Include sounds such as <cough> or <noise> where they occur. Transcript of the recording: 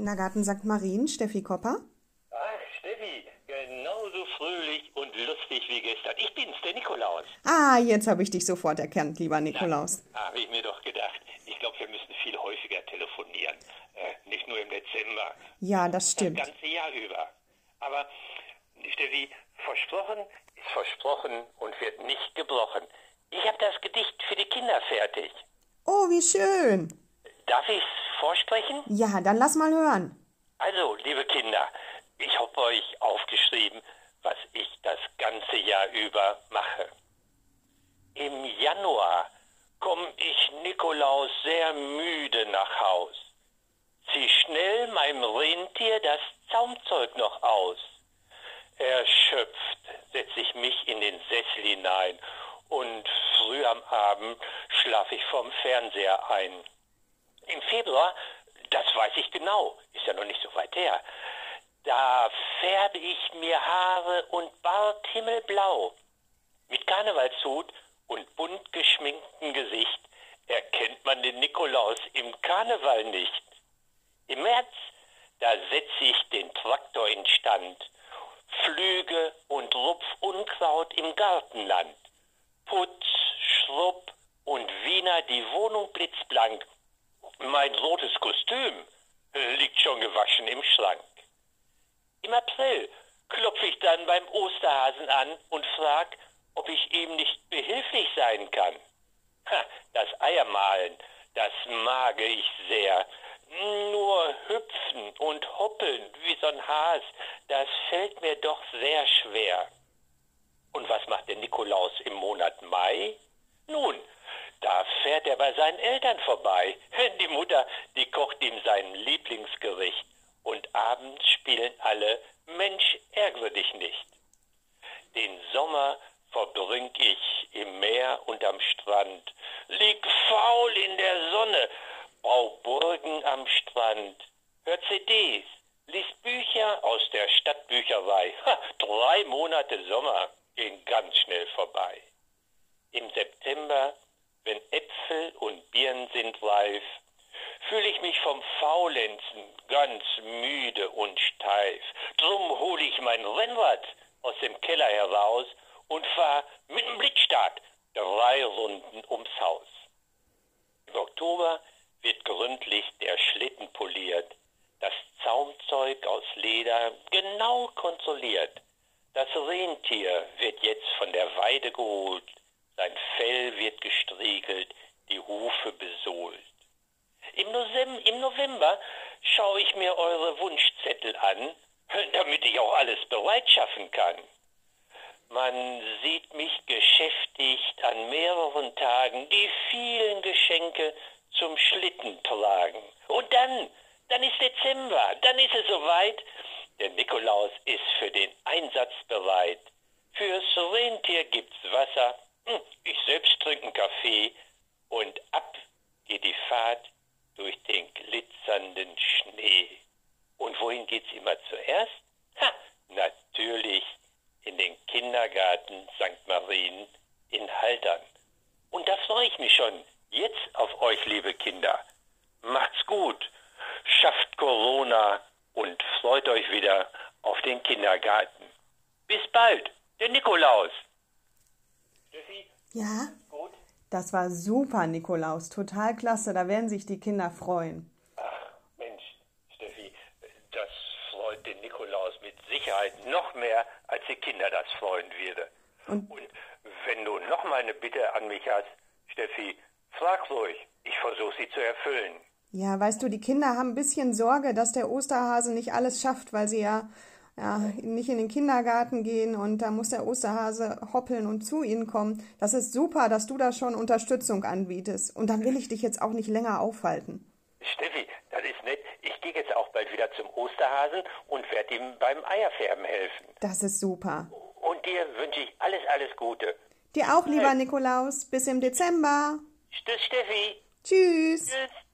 Kindergarten St. Marien, Steffi Kopper. Ach, Steffi, genauso fröhlich und lustig wie gestern. Ich bin's, der Nikolaus. Ah, jetzt habe ich dich sofort erkannt, lieber Nikolaus. Habe ich mir doch gedacht. Ich glaube, wir müssen viel häufiger telefonieren. Äh, nicht nur im Dezember. Ja, das stimmt. Das ganze Jahr über. Aber, Steffi, versprochen ist versprochen und wird nicht gebrochen. Ich habe das Gedicht für die Kinder fertig. Oh, wie schön. Darf ich's vorsprechen? Ja, dann lass mal hören. Also, liebe Kinder, ich habe euch aufgeschrieben, was ich das ganze Jahr über mache. Im Januar komme ich Nikolaus sehr müde nach Haus. Zieh schnell meinem Rentier das Zaumzeug noch aus. Erschöpft setz ich mich in den Sessel hinein und früh am Abend schlaf ich vom Fernseher ein. Im Februar, das weiß ich genau, ist ja noch nicht so weit her, da färbe ich mir Haare und Bart himmelblau. Mit Karnevalshut und bunt geschminktem Gesicht erkennt man den Nikolaus im Karneval nicht. Im März, da setze ich den Traktor in Stand, Flüge und Rupf Unkraut im Gartenland, Putz, Schrupp und Wiener die Wohnung blitzblank. Mein rotes Kostüm liegt schon gewaschen im Schrank. Im April klopfe ich dann beim Osterhasen an und frag, ob ich ihm nicht behilflich sein kann. Ha, das Eiermalen, das mag ich sehr. Nur hüpfen und hoppeln wie so'n Has, das fällt mir doch sehr schwer. Und was macht der Nikolaus im Monat Mai? Nun, da fährt er bei seinen Eltern vorbei. Die Mutter, die kocht ihm sein Lieblingsgericht. Und abends spielen alle Mensch, ärgere dich nicht. Den Sommer verbring ich im Meer und am Strand, lieg faul in der Sonne, bau Burgen am Strand, hör CDs, lies Bücher aus der Stadtbücherei. Ha, drei Monate Sommer gehen ganz schnell vorbei. Im September, wenn Äpfel und Birnen sind reif, fühle ich mich vom Faulenzen ganz müde und steif. Drum hol ich mein Rennrad aus dem Keller heraus und fahr mit dem Blickstart drei Runden ums Haus. Im Oktober wird gründlich der Schlitten poliert, das Zaumzeug aus Leder genau kontrolliert. Das Rentier wird jetzt von der Weide geholt, sein Fell wird gestriegelt, die Hufe besohlt. Im, November, Im November schaue ich mir eure Wunschzettel an, <laughs> damit ich auch alles bereitschaffen kann. Man sieht mich beschäftigt an mehreren Tagen die vielen Geschenke zum Schlitten tragen. Und dann, dann ist Dezember, dann ist es soweit. Der Nikolaus ist für den Einsatz bereit. Fürs Rentier gibt's Wasser, ich selbst trinke einen Kaffee und ab geht die Fahrt durch den glitzernden Schnee. Und wohin geht's immer zuerst? Ha, natürlich in den Kindergarten St. Marien in Haltern. Und da freue ich mich schon jetzt auf euch, liebe Kinder. Macht's gut, schafft Corona und freut euch wieder auf den Kindergarten. Bis bald, der Nikolaus. Steffi? Ja? Gut? Das war super, Nikolaus. Total klasse. Da werden sich die Kinder freuen. Ach, Mensch, Steffi, das freut den Nikolaus mit Sicherheit noch mehr, als die Kinder das freuen würde. Und, Und wenn du noch mal eine Bitte an mich hast, Steffi, frag ruhig. Ich versuche sie zu erfüllen. Ja, weißt du, die Kinder haben ein bisschen Sorge, dass der Osterhase nicht alles schafft, weil sie ja ja, nicht in den Kindergarten gehen und da muss der Osterhase hoppeln und zu ihnen kommen. Das ist super, dass du da schon Unterstützung anbietest. Und dann will ich dich jetzt auch nicht länger aufhalten. Steffi, das ist nett. Ich gehe jetzt auch bald wieder zum Osterhasen und werde ihm beim Eierfärben helfen. Das ist super. Und dir wünsche ich alles, alles Gute. Dir auch, lieber Nikolaus. Bis im Dezember. Tschüss, Steffi. Tschüss. Tschüss.